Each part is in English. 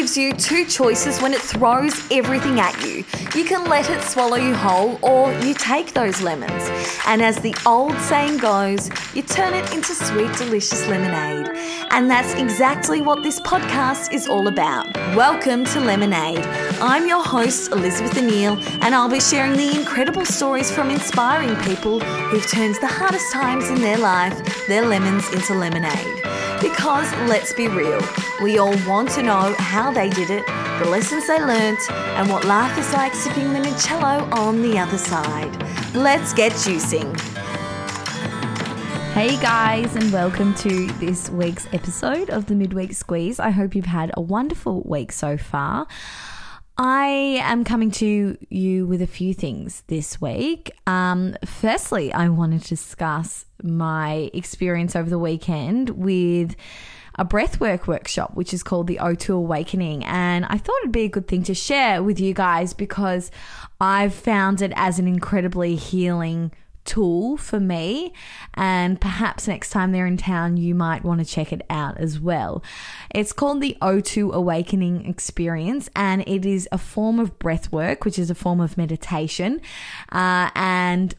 gives you two choices when it throws everything at you. You can let it swallow you whole, or you take those lemons. And as the old saying goes, you turn it into sweet, delicious lemonade. And that's exactly what this podcast is all about. Welcome to Lemonade. I'm your host, Elizabeth O'Neill, and I'll be sharing the incredible stories from inspiring people who've turned the hardest times in their life, their lemons, into lemonade. Because let's be real, we all want to know how they did it, the lessons they learnt, and what life is like sipping limoncello on the other side. Let's get juicing. Hey guys, and welcome to this week's episode of the Midweek Squeeze. I hope you've had a wonderful week so far. I am coming to you with a few things this week. Um, firstly, I wanted to discuss my experience over the weekend with a breathwork workshop, which is called the O2 Awakening. And I thought it'd be a good thing to share with you guys because I've found it as an incredibly healing tool for me. And perhaps next time they're in town, you might want to check it out as well. It's called the O2 Awakening Experience, and it is a form of breath work, which is a form of meditation. Uh, and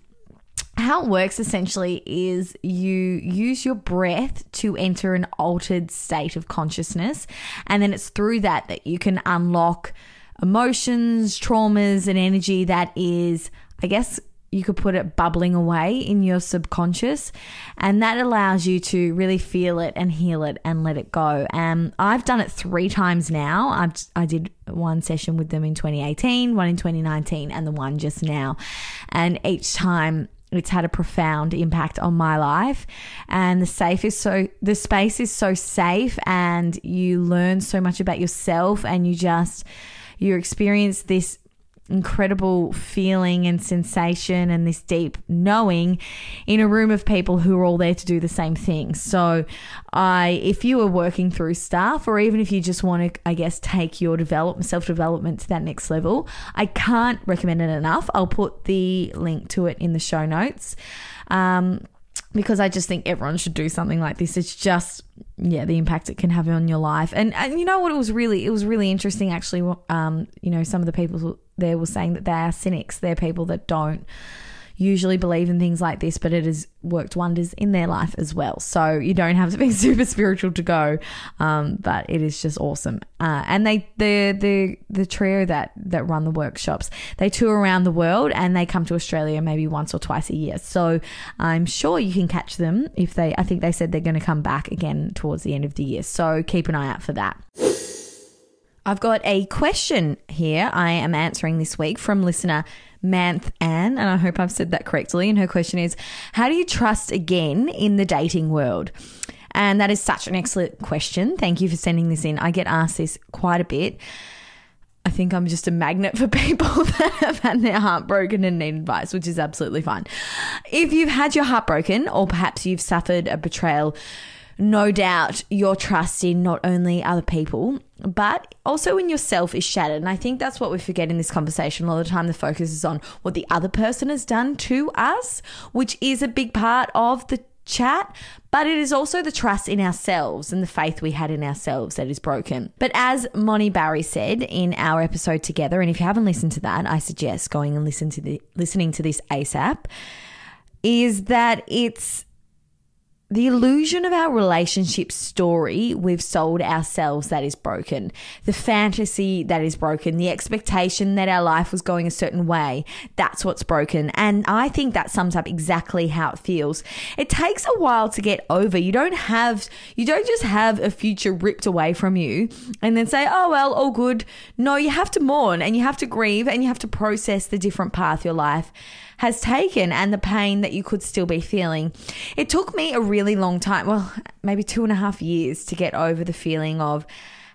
how it works essentially is you use your breath to enter an altered state of consciousness and then it's through that that you can unlock emotions traumas and energy that is i guess you could put it bubbling away in your subconscious and that allows you to really feel it and heal it and let it go. And i've done it three times now. I've, i did one session with them in 2018 one in 2019 and the one just now. And each time it's had a profound impact on my life. And the safe is so the space is so safe and you learn so much about yourself and you just you experience this incredible feeling and sensation and this deep knowing in a room of people who are all there to do the same thing. So, I if you are working through stuff or even if you just want to I guess take your development self-development to that next level, I can't recommend it enough. I'll put the link to it in the show notes. Um, because I just think everyone should do something like this. It's just yeah, the impact it can have on your life. And and you know what it was really it was really interesting actually um you know some of the people there were saying that they are cynics. They're people that don't usually believe in things like this, but it has worked wonders in their life as well. So you don't have to be super spiritual to go, um, but it is just awesome. Uh, and they the the the trio that that run the workshops they tour around the world and they come to Australia maybe once or twice a year. So I'm sure you can catch them if they. I think they said they're going to come back again towards the end of the year. So keep an eye out for that. I've got a question here I am answering this week from listener Manth Ann, and I hope I've said that correctly. And her question is How do you trust again in the dating world? And that is such an excellent question. Thank you for sending this in. I get asked this quite a bit. I think I'm just a magnet for people that have had their heart broken and need advice, which is absolutely fine. If you've had your heart broken, or perhaps you've suffered a betrayal, no doubt your trust in not only other people, but also in yourself is shattered. And I think that's what we forget in this conversation. A lot of the time, the focus is on what the other person has done to us, which is a big part of the chat, but it is also the trust in ourselves and the faith we had in ourselves that is broken. But as Moni Barry said in our episode together, and if you haven't listened to that, I suggest going and listen to the listening to this ASAP, is that it's the illusion of our relationship story we've sold ourselves that is broken, the fantasy that is broken, the expectation that our life was going a certain way, that's what's broken. And I think that sums up exactly how it feels. It takes a while to get over. You don't have, you don't just have a future ripped away from you and then say, oh, well, all good. No, you have to mourn and you have to grieve and you have to process the different path your life has taken and the pain that you could still be feeling. It took me a really long time, well, maybe two and a half years to get over the feeling of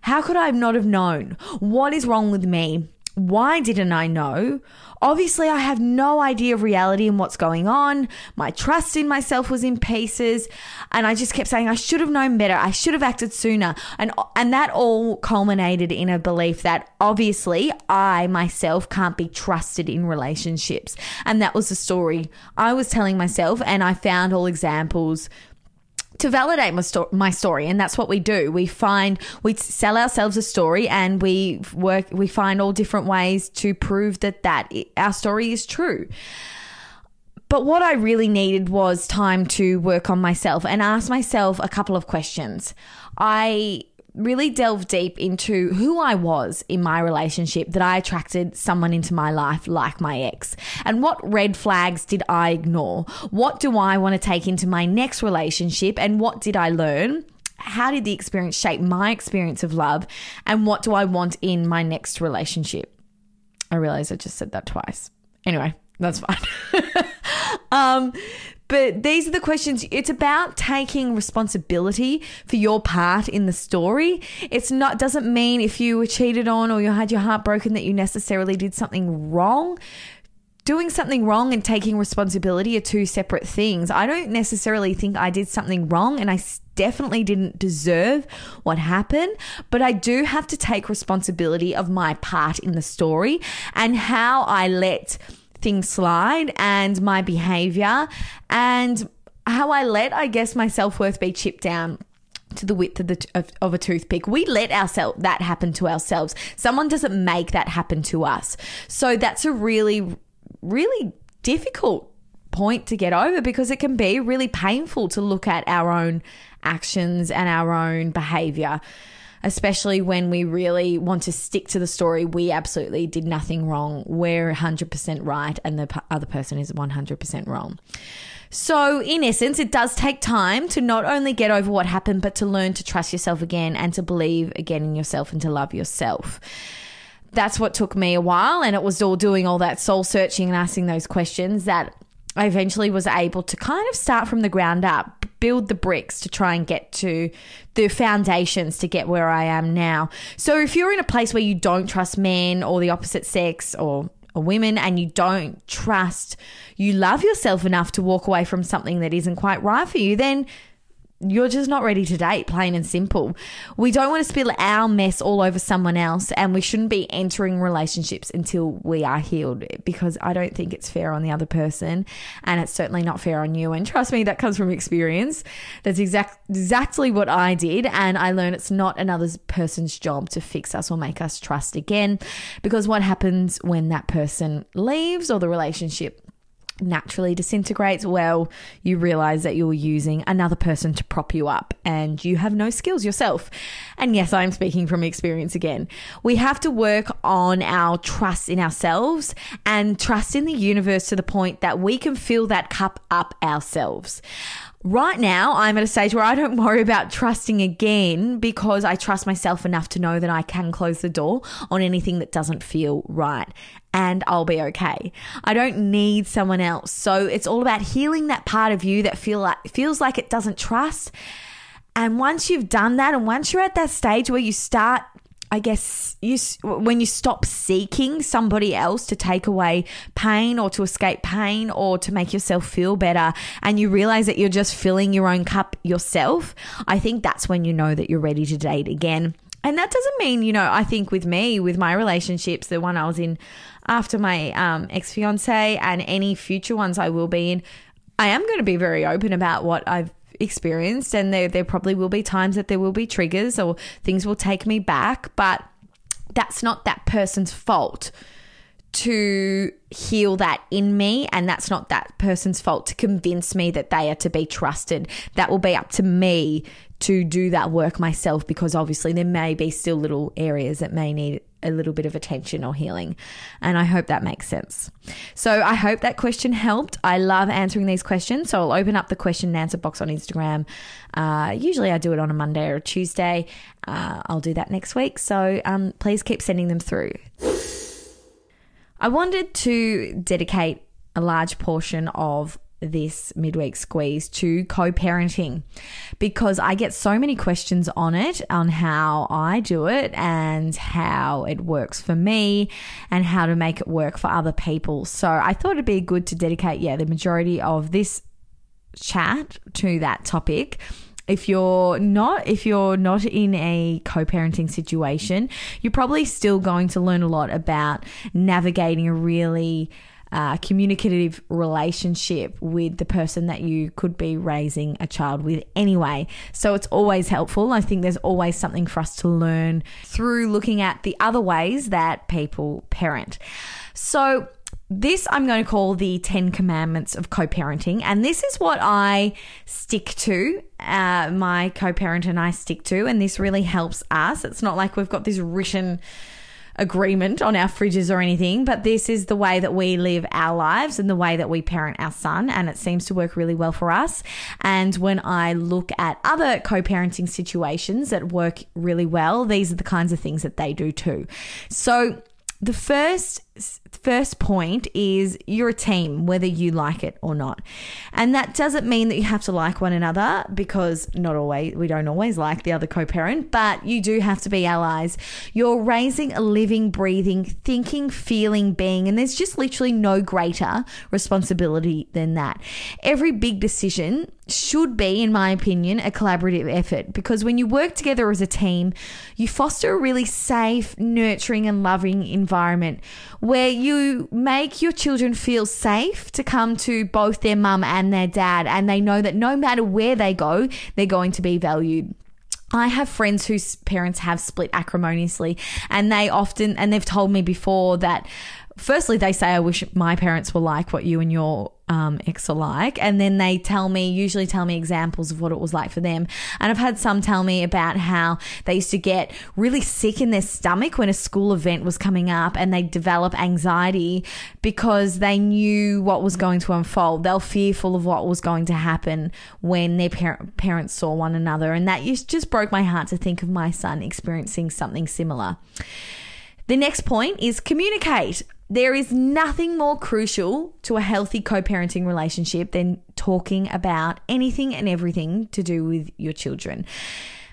how could I not have known? What is wrong with me? Why didn't I know? Obviously, I have no idea of reality and what's going on. My trust in myself was in pieces, and I just kept saying I should have known better. I should have acted sooner. And and that all culminated in a belief that obviously I myself can't be trusted in relationships. And that was the story I was telling myself and I found all examples to validate my, sto- my story and that's what we do we find we sell ourselves a story and we work we find all different ways to prove that that our story is true but what I really needed was time to work on myself and ask myself a couple of questions. I really delve deep into who I was in my relationship that I attracted someone into my life like my ex. And what red flags did I ignore? What do I want to take into my next relationship? And what did I learn? How did the experience shape my experience of love? And what do I want in my next relationship? I realize I just said that twice. Anyway, that's fine. um, but these are the questions. It's about taking responsibility for your part in the story. It's not doesn't mean if you were cheated on or you had your heart broken that you necessarily did something wrong. Doing something wrong and taking responsibility are two separate things. I don't necessarily think I did something wrong and I definitely didn't deserve what happened, but I do have to take responsibility of my part in the story and how I let slide and my behavior and how I let, I guess, my self worth be chipped down to the width of, the, of, of, a toothpick. We let ourselves that happen to ourselves. Someone doesn't make that happen to us. So that's a really, really difficult point to get over because it can be really painful to look at our own actions and our own behavior especially when we really want to stick to the story. We absolutely did nothing wrong. We're 100% right, and the other person is 100% wrong. So, in essence, it does take time to not only get over what happened, but to learn to trust yourself again and to believe again in yourself and to love yourself. That's what took me a while, and it was all doing all that soul searching and asking those questions that I eventually was able to kind of start from the ground up, build the bricks to try and get to the foundations to get where I am now. So if you're in a place where you don't trust men or the opposite sex or women and you don't trust you love yourself enough to walk away from something that isn't quite right for you then you're just not ready to date, plain and simple. We don't want to spill our mess all over someone else, and we shouldn't be entering relationships until we are healed because I don't think it's fair on the other person, and it's certainly not fair on you. And trust me, that comes from experience. That's exact, exactly what I did, and I learned it's not another person's job to fix us or make us trust again because what happens when that person leaves or the relationship naturally disintegrates, well, you realize that you're using another person to prop you up and you have no skills yourself. And yes, I'm speaking from experience again. We have to work on our trust in ourselves and trust in the universe to the point that we can fill that cup up ourselves. Right now, I'm at a stage where I don't worry about trusting again because I trust myself enough to know that I can close the door on anything that doesn't feel right and I'll be okay. I don't need someone else. So it's all about healing that part of you that feel like feels like it doesn't trust. And once you've done that and once you're at that stage where you start I guess you when you stop seeking somebody else to take away pain or to escape pain or to make yourself feel better and you realize that you're just filling your own cup yourself, I think that's when you know that you're ready to date again. And that doesn't mean, you know, I think with me, with my relationships, the one I was in after my um, ex fiance and any future ones I will be in, I am going to be very open about what I've experienced and there there probably will be times that there will be triggers or things will take me back but that's not that person's fault to heal that in me and that's not that person's fault to convince me that they are to be trusted. That will be up to me to do that work myself because obviously there may be still little areas that may need a little bit of attention or healing. And I hope that makes sense. So I hope that question helped. I love answering these questions. So I'll open up the question and answer box on Instagram. Uh, usually I do it on a Monday or a Tuesday. Uh, I'll do that next week. So um, please keep sending them through. I wanted to dedicate a large portion of this midweek squeeze to co parenting because I get so many questions on it, on how I do it and how it works for me and how to make it work for other people. So I thought it'd be good to dedicate, yeah, the majority of this chat to that topic if you're not if you're not in a co-parenting situation you're probably still going to learn a lot about navigating a really uh, communicative relationship with the person that you could be raising a child with anyway. So it's always helpful. I think there's always something for us to learn through looking at the other ways that people parent. So this I'm going to call the 10 commandments of co-parenting and this is what I stick to uh, my co-parent and I stick to and this really helps us it's not like we've got this written agreement on our fridges or anything, but this is the way that we live our lives and the way that we parent our son. And it seems to work really well for us. And when I look at other co parenting situations that work really well, these are the kinds of things that they do too. So, the first first point is you're a team whether you like it or not. And that doesn't mean that you have to like one another because not always we don't always like the other co-parent but you do have to be allies. You're raising a living breathing thinking feeling being and there's just literally no greater responsibility than that. Every big decision should be, in my opinion, a collaborative effort because when you work together as a team, you foster a really safe, nurturing, and loving environment where you make your children feel safe to come to both their mum and their dad, and they know that no matter where they go, they're going to be valued. I have friends whose parents have split acrimoniously, and they often, and they've told me before that firstly, they say, I wish my parents were like what you and your um, ex are like. And then they tell me, usually tell me examples of what it was like for them. And I've had some tell me about how they used to get really sick in their stomach when a school event was coming up and they develop anxiety because they knew what was going to unfold. They were fearful of what was going to happen when their par- parents saw one another. And that just broke my heart to think of my son experiencing something similar. The next point is communicate. There is nothing more crucial to a healthy co parenting relationship than talking about anything and everything to do with your children.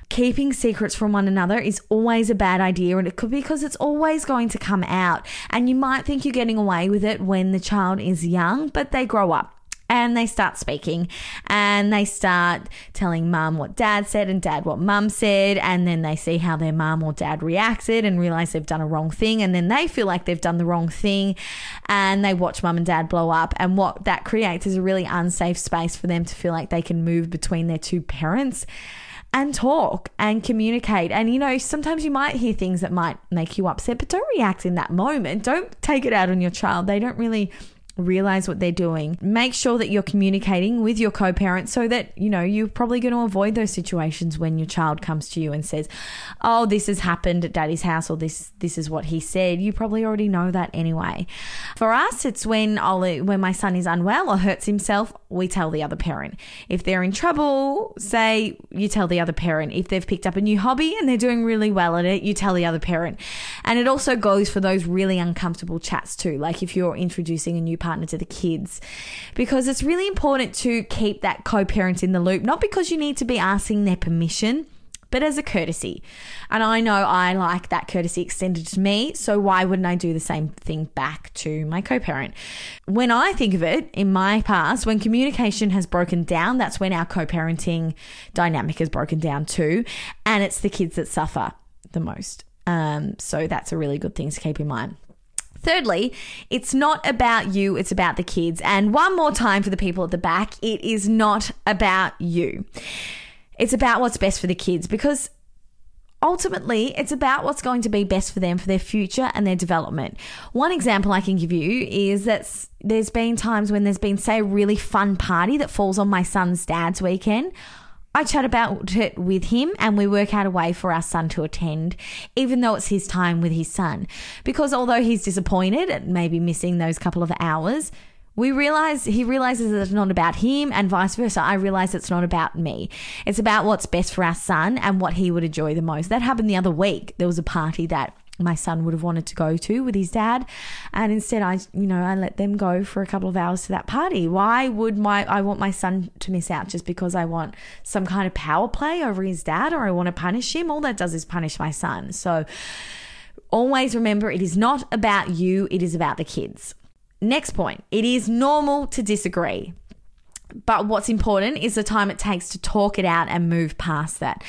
Keeping secrets from one another is always a bad idea, and it could be because it's always going to come out. And you might think you're getting away with it when the child is young, but they grow up and they start speaking and they start telling mum what dad said and dad what mum said and then they see how their mum or dad reacted and realize they've done a wrong thing and then they feel like they've done the wrong thing and they watch mum and dad blow up and what that creates is a really unsafe space for them to feel like they can move between their two parents and talk and communicate. And you know, sometimes you might hear things that might make you upset, but don't react in that moment. Don't take it out on your child. They don't really realize what they're doing. Make sure that you're communicating with your co-parent so that, you know, you're probably going to avoid those situations when your child comes to you and says, "Oh, this has happened at daddy's house or this this is what he said." You probably already know that anyway. For us, it's when Ollie when my son is unwell or hurts himself, we tell the other parent. If they're in trouble, say you tell the other parent. If they've picked up a new hobby and they're doing really well at it, you tell the other parent. And it also goes for those really uncomfortable chats too, like if you're introducing a new partner to the kids because it's really important to keep that co parent in the loop, not because you need to be asking their permission. But as a courtesy. And I know I like that courtesy extended to me, so why wouldn't I do the same thing back to my co parent? When I think of it in my past, when communication has broken down, that's when our co parenting dynamic has broken down too. And it's the kids that suffer the most. Um, so that's a really good thing to keep in mind. Thirdly, it's not about you, it's about the kids. And one more time for the people at the back, it is not about you. It's about what's best for the kids because ultimately it's about what's going to be best for them for their future and their development. One example I can give you is that there's been times when there's been, say, a really fun party that falls on my son's dad's weekend. I chat about it with him and we work out a way for our son to attend, even though it's his time with his son. Because although he's disappointed at maybe missing those couple of hours, we realize he realizes that it's not about him and vice versa. I realize it's not about me. It's about what's best for our son and what he would enjoy the most. That happened the other week. There was a party that my son would have wanted to go to with his dad. And instead I you know I let them go for a couple of hours to that party. Why would my I want my son to miss out just because I want some kind of power play over his dad or I want to punish him? All that does is punish my son. So always remember it is not about you it is about the kids. Next point it is normal to disagree. But what's important is the time it takes to talk it out and move past that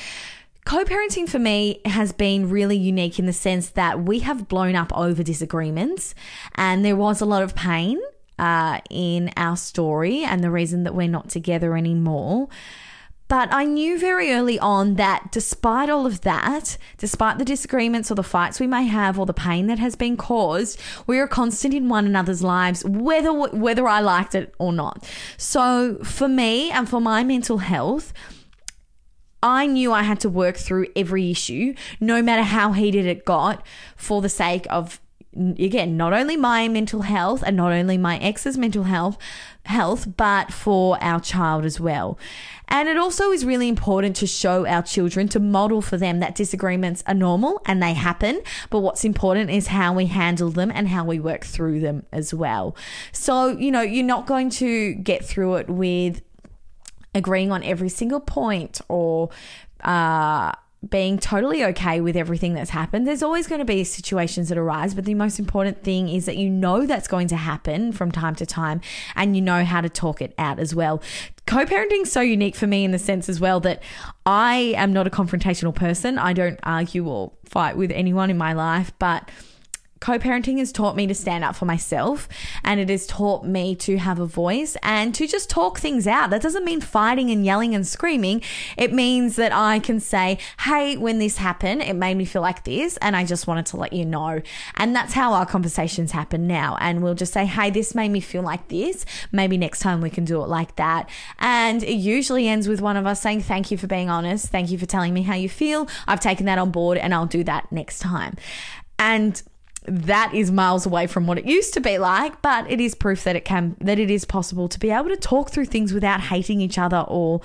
Co parenting for me has been really unique in the sense that we have blown up over disagreements and there was a lot of pain uh, in our story and the reason that we're not together anymore. But I knew very early on that despite all of that, despite the disagreements or the fights we may have or the pain that has been caused, we are constant in one another's lives, whether whether I liked it or not. So for me and for my mental health, I knew I had to work through every issue, no matter how heated it got, for the sake of again, not only my mental health and not only my ex's mental health, health, but for our child as well. And it also is really important to show our children, to model for them that disagreements are normal and they happen. But what's important is how we handle them and how we work through them as well. So, you know, you're not going to get through it with agreeing on every single point or, uh, being totally okay with everything that's happened. There's always going to be situations that arise, but the most important thing is that you know that's going to happen from time to time and you know how to talk it out as well. Co parenting is so unique for me in the sense as well that I am not a confrontational person. I don't argue or fight with anyone in my life, but co parenting has taught me to stand up for myself and it has taught me to have a voice and to just talk things out. That doesn't mean fighting and yelling and screaming. It means that I can say, hey, when this happened, it made me feel like this and I just wanted to let you know. And that's how our conversations happen now. And we'll just say, hey, this made me feel like this. Maybe next time we can do it like that. And it usually ends with one of us saying, thank you for being honest. Thank you for telling me how you feel. I've taken that on board and I'll do that next time. And that is miles away from what it used to be like, but it is proof that it can that it is possible to be able to talk through things without hating each other or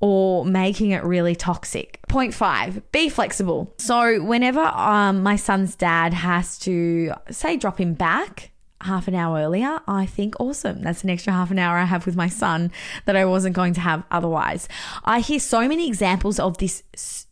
or making it really toxic. Point five, be flexible. So, whenever um, my son's dad has to, say, drop him back half an hour earlier, I think awesome. That's an extra half an hour I have with my son that I wasn't going to have otherwise. I hear so many examples of this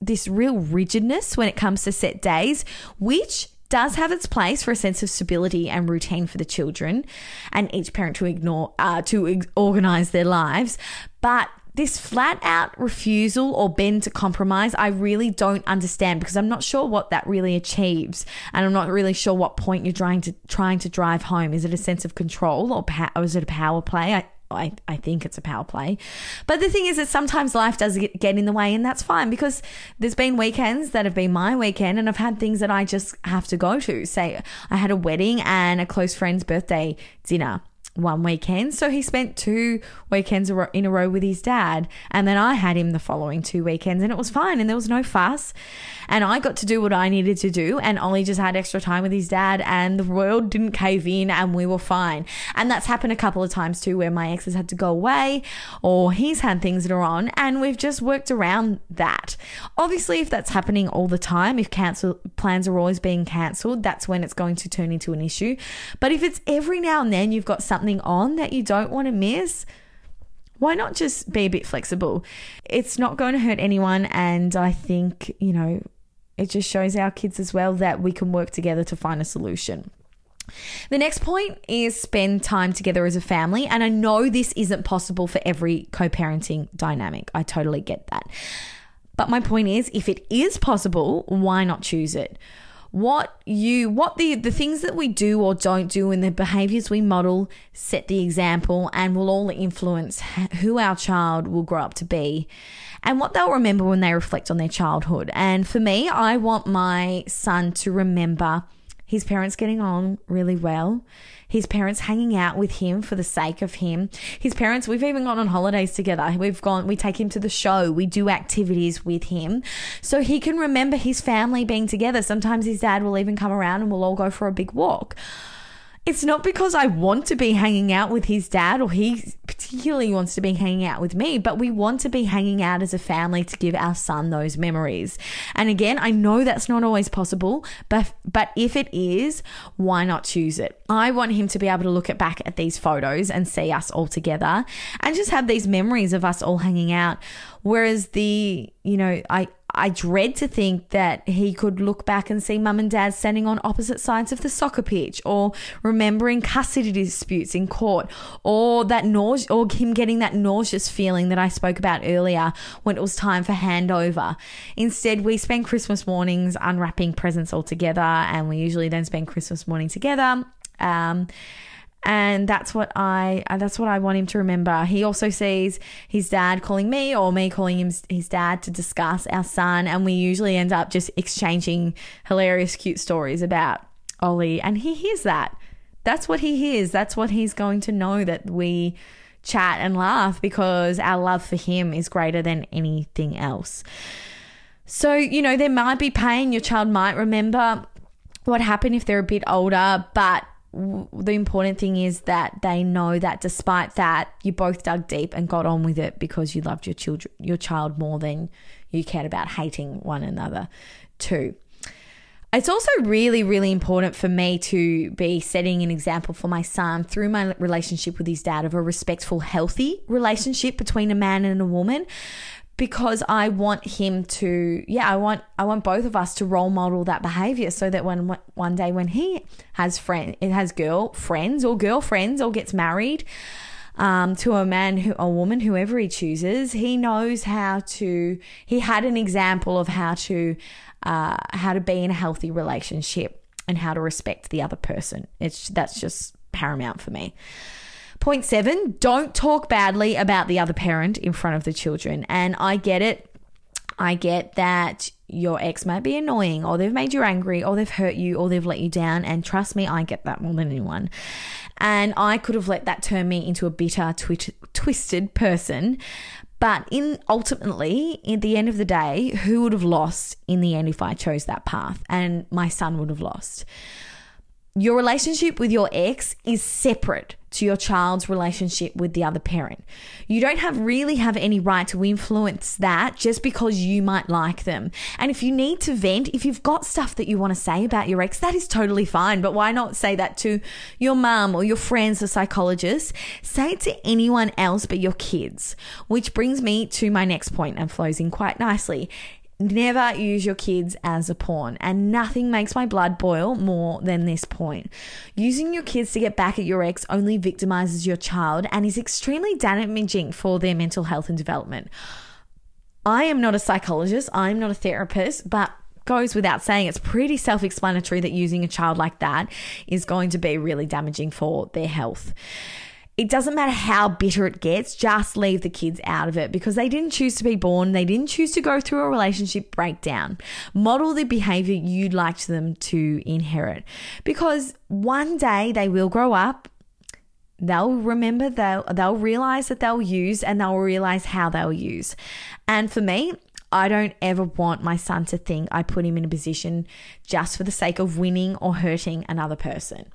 this real rigidness when it comes to set days, which does have its place for a sense of stability and routine for the children and each parent to ignore uh, to organize their lives but this flat out refusal or bend to compromise, I really don't understand because I'm not sure what that really achieves, and I'm not really sure what point you're trying to trying to drive home. Is it a sense of control or, or is it a power play? I, I, I think it's a power play. But the thing is that sometimes life does get in the way, and that's fine because there's been weekends that have been my weekend, and I've had things that I just have to go to. Say, I had a wedding and a close friend's birthday dinner one weekend. So he spent two weekends in a row with his dad. And then I had him the following two weekends, and it was fine. And there was no fuss. And I got to do what I needed to do. And Ollie just had extra time with his dad, and the world didn't cave in, and we were fine. And that's happened a couple of times too, where my ex has had to go away, or he's had things that are on, and we've just worked around that. Obviously, if that's happening all the time, if cancel plans are always being cancelled, that's when it's going to turn into an issue. But if it's every now and then you've got something something on that you don't want to miss, why not just be a bit flexible? It's not going to hurt anyone. And I think, you know, it just shows our kids as well that we can work together to find a solution. The next point is spend time together as a family. And I know this isn't possible for every co parenting dynamic. I totally get that. But my point is, if it is possible, why not choose it? What you what the the things that we do or don't do and the behaviors we model set the example and will all influence who our child will grow up to be and what they'll remember when they reflect on their childhood. And for me I want my son to remember his parents getting on really well his parents hanging out with him for the sake of him. His parents, we've even gone on holidays together. We've gone, we take him to the show, we do activities with him so he can remember his family being together. Sometimes his dad will even come around and we'll all go for a big walk. It's not because I want to be hanging out with his dad or he particularly wants to be hanging out with me, but we want to be hanging out as a family to give our son those memories. And again, I know that's not always possible, but but if it is, why not choose it? I want him to be able to look at back at these photos and see us all together and just have these memories of us all hanging out. Whereas the, you know, I I dread to think that he could look back and see mum and dad standing on opposite sides of the soccer pitch or remembering custody disputes in court or that nausea or him getting that nauseous feeling that I spoke about earlier when it was time for handover. Instead, we spend Christmas mornings unwrapping presents all together and we usually then spend Christmas morning together. Um, and that's what I uh, that's what I want him to remember. He also sees his dad calling me or me calling him his dad to discuss our son, and we usually end up just exchanging hilarious, cute stories about Ollie, and he hears that. That's what he hears. That's what he's going to know that we chat and laugh because our love for him is greater than anything else. So, you know, there might be pain. Your child might remember what happened if they're a bit older, but the important thing is that they know that despite that, you both dug deep and got on with it because you loved your children, your child more than you cared about hating one another too. It's also really, really important for me to be setting an example for my son through my relationship with his dad of a respectful, healthy relationship between a man and a woman because I want him to yeah I want I want both of us to role model that behavior so that when one day when he has friend it has girl friends or girlfriends or gets married um, to a man who a woman whoever he chooses he knows how to he had an example of how to uh, how to be in a healthy relationship and how to respect the other person. It's that's just paramount for me Point seven, don't talk badly about the other parent in front of the children. And I get it. I get that your ex might be annoying, or they've made you angry, or they've hurt you, or they've let you down. And trust me, I get that more than anyone. And I could have let that turn me into a bitter, twi- twisted person. But in ultimately, at the end of the day, who would have lost in the end if I chose that path? And my son would have lost. Your relationship with your ex is separate to your child's relationship with the other parent. You don't have really have any right to influence that just because you might like them. And if you need to vent, if you've got stuff that you want to say about your ex, that is totally fine. But why not say that to your mum or your friends or psychologists? Say it to anyone else but your kids. Which brings me to my next point and flows in quite nicely. Never use your kids as a pawn, and nothing makes my blood boil more than this point. Using your kids to get back at your ex only victimizes your child and is extremely damaging for their mental health and development. I am not a psychologist, I'm not a therapist, but goes without saying, it's pretty self explanatory that using a child like that is going to be really damaging for their health. It doesn't matter how bitter it gets, just leave the kids out of it because they didn't choose to be born. They didn't choose to go through a relationship breakdown. Model the behavior you'd like them to inherit because one day they will grow up. They'll remember, they'll, they'll realize that they'll use and they'll realize how they'll use. And for me, I don't ever want my son to think I put him in a position just for the sake of winning or hurting another person.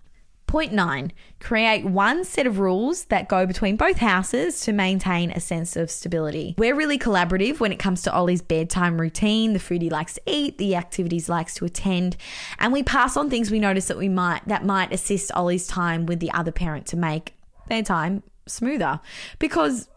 Point nine, create one set of rules that go between both houses to maintain a sense of stability. We're really collaborative when it comes to Ollie's bedtime routine, the food he likes to eat, the activities he likes to attend, and we pass on things we notice that we might that might assist Ollie's time with the other parent to make their time smoother. Because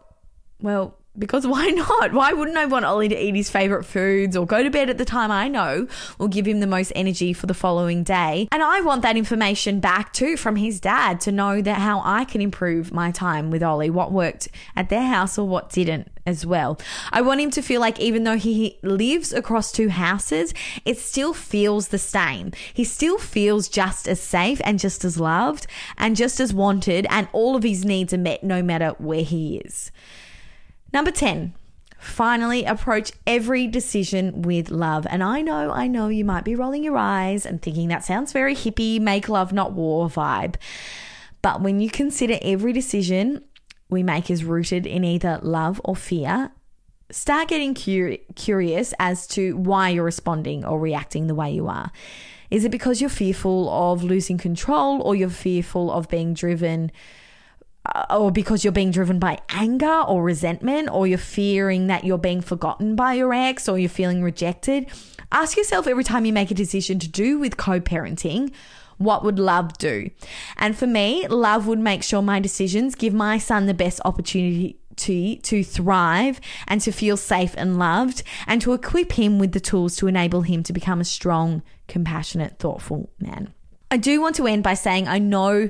well, because why not? Why wouldn't I want Ollie to eat his favorite foods or go to bed at the time I know will give him the most energy for the following day? And I want that information back too from his dad to know that how I can improve my time with Ollie, what worked at their house or what didn't as well. I want him to feel like even though he lives across two houses, it still feels the same. He still feels just as safe and just as loved and just as wanted, and all of his needs are met no matter where he is. Number 10. Finally, approach every decision with love. And I know, I know you might be rolling your eyes and thinking that sounds very hippie, make love, not war vibe. But when you consider every decision we make is rooted in either love or fear, start getting cur- curious as to why you're responding or reacting the way you are. Is it because you're fearful of losing control or you're fearful of being driven? Uh, or because you're being driven by anger or resentment, or you're fearing that you're being forgotten by your ex, or you're feeling rejected, ask yourself every time you make a decision to do with co parenting, what would love do? And for me, love would make sure my decisions give my son the best opportunity to, to thrive and to feel safe and loved, and to equip him with the tools to enable him to become a strong, compassionate, thoughtful man. I do want to end by saying I know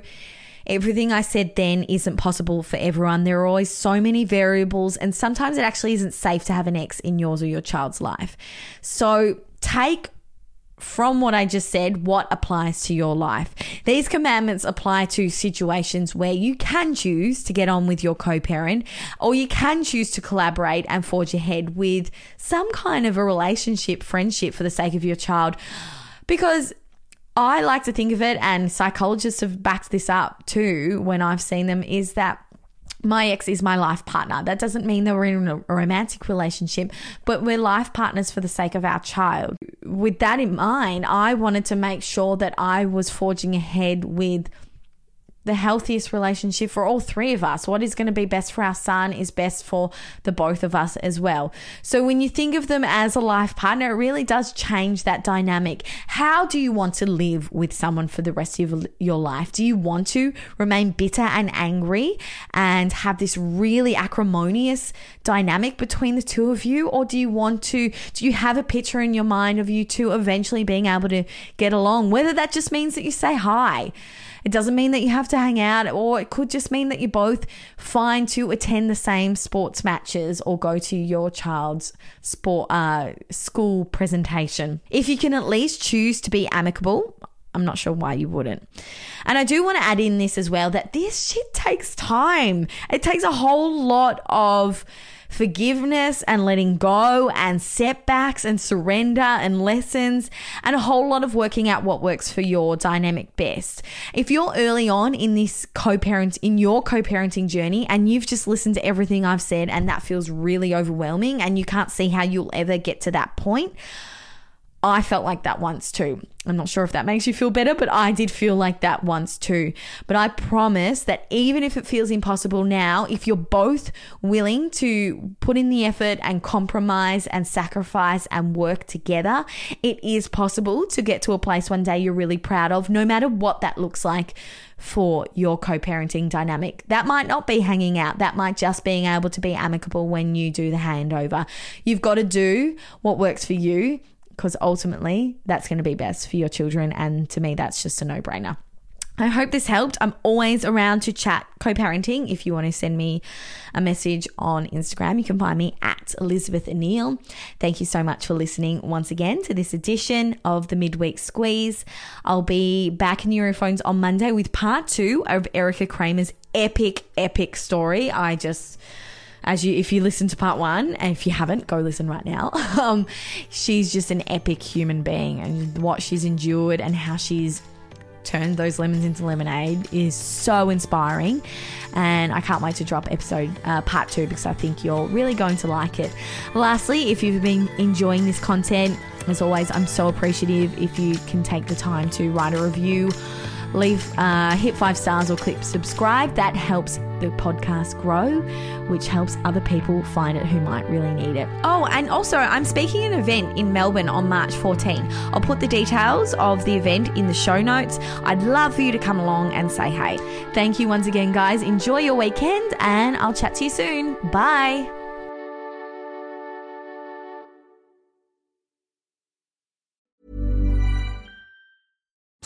Everything I said then isn't possible for everyone. There are always so many variables, and sometimes it actually isn't safe to have an ex in yours or your child's life. So take from what I just said, what applies to your life. These commandments apply to situations where you can choose to get on with your co parent, or you can choose to collaborate and forge ahead with some kind of a relationship, friendship for the sake of your child. Because I like to think of it, and psychologists have backed this up too when I've seen them, is that my ex is my life partner. That doesn't mean that we're in a romantic relationship, but we're life partners for the sake of our child. With that in mind, I wanted to make sure that I was forging ahead with the healthiest relationship for all three of us. What is going to be best for our son is best for the both of us as well. So when you think of them as a life partner, it really does change that dynamic. How do you want to live with someone for the rest of your life? Do you want to remain bitter and angry and have this really acrimonious dynamic between the two of you? Or do you want to, do you have a picture in your mind of you two eventually being able to get along? Whether that just means that you say hi it doesn't mean that you have to hang out, or it could just mean that you're both fine to attend the same sports matches or go to your child's sport uh, school presentation. If you can at least choose to be amicable, I'm not sure why you wouldn't. And I do want to add in this as well that this shit takes time. It takes a whole lot of forgiveness and letting go and setbacks and surrender and lessons and a whole lot of working out what works for your dynamic best. If you're early on in this co-parent in your co-parenting journey and you've just listened to everything I've said and that feels really overwhelming and you can't see how you'll ever get to that point, I felt like that once too. I'm not sure if that makes you feel better, but I did feel like that once too. But I promise that even if it feels impossible now, if you're both willing to put in the effort and compromise and sacrifice and work together, it is possible to get to a place one day you're really proud of, no matter what that looks like for your co parenting dynamic. That might not be hanging out, that might just being able to be amicable when you do the handover. You've got to do what works for you because ultimately that's going to be best for your children. And to me, that's just a no brainer. I hope this helped. I'm always around to chat co parenting. If you want to send me a message on Instagram, you can find me at Elizabeth O'Neill. Thank you so much for listening once again to this edition of the Midweek Squeeze. I'll be back in your earphones on Monday with part two of Erica Kramer's epic, epic story. I just as you if you listen to part one and if you haven't go listen right now. Um, she's just an epic human being and what she's endured and how she's turned those lemons into lemonade is so inspiring. And i can't wait to drop episode uh, part two because i think you're really going to like it. Lastly if you've been enjoying this content as always i'm so appreciative if you can take the time to write a review leave uh, hit five stars or click subscribe. That helps the podcast grow which helps other people find it who might really need it. Oh and also i'm speaking an event in melbourne on march 14 i'll put the details of the event in the show notes. I'd love for you to come along and say hey. Thank you once again guys. Enjoy your weekend and i'll chat to you soon. Bye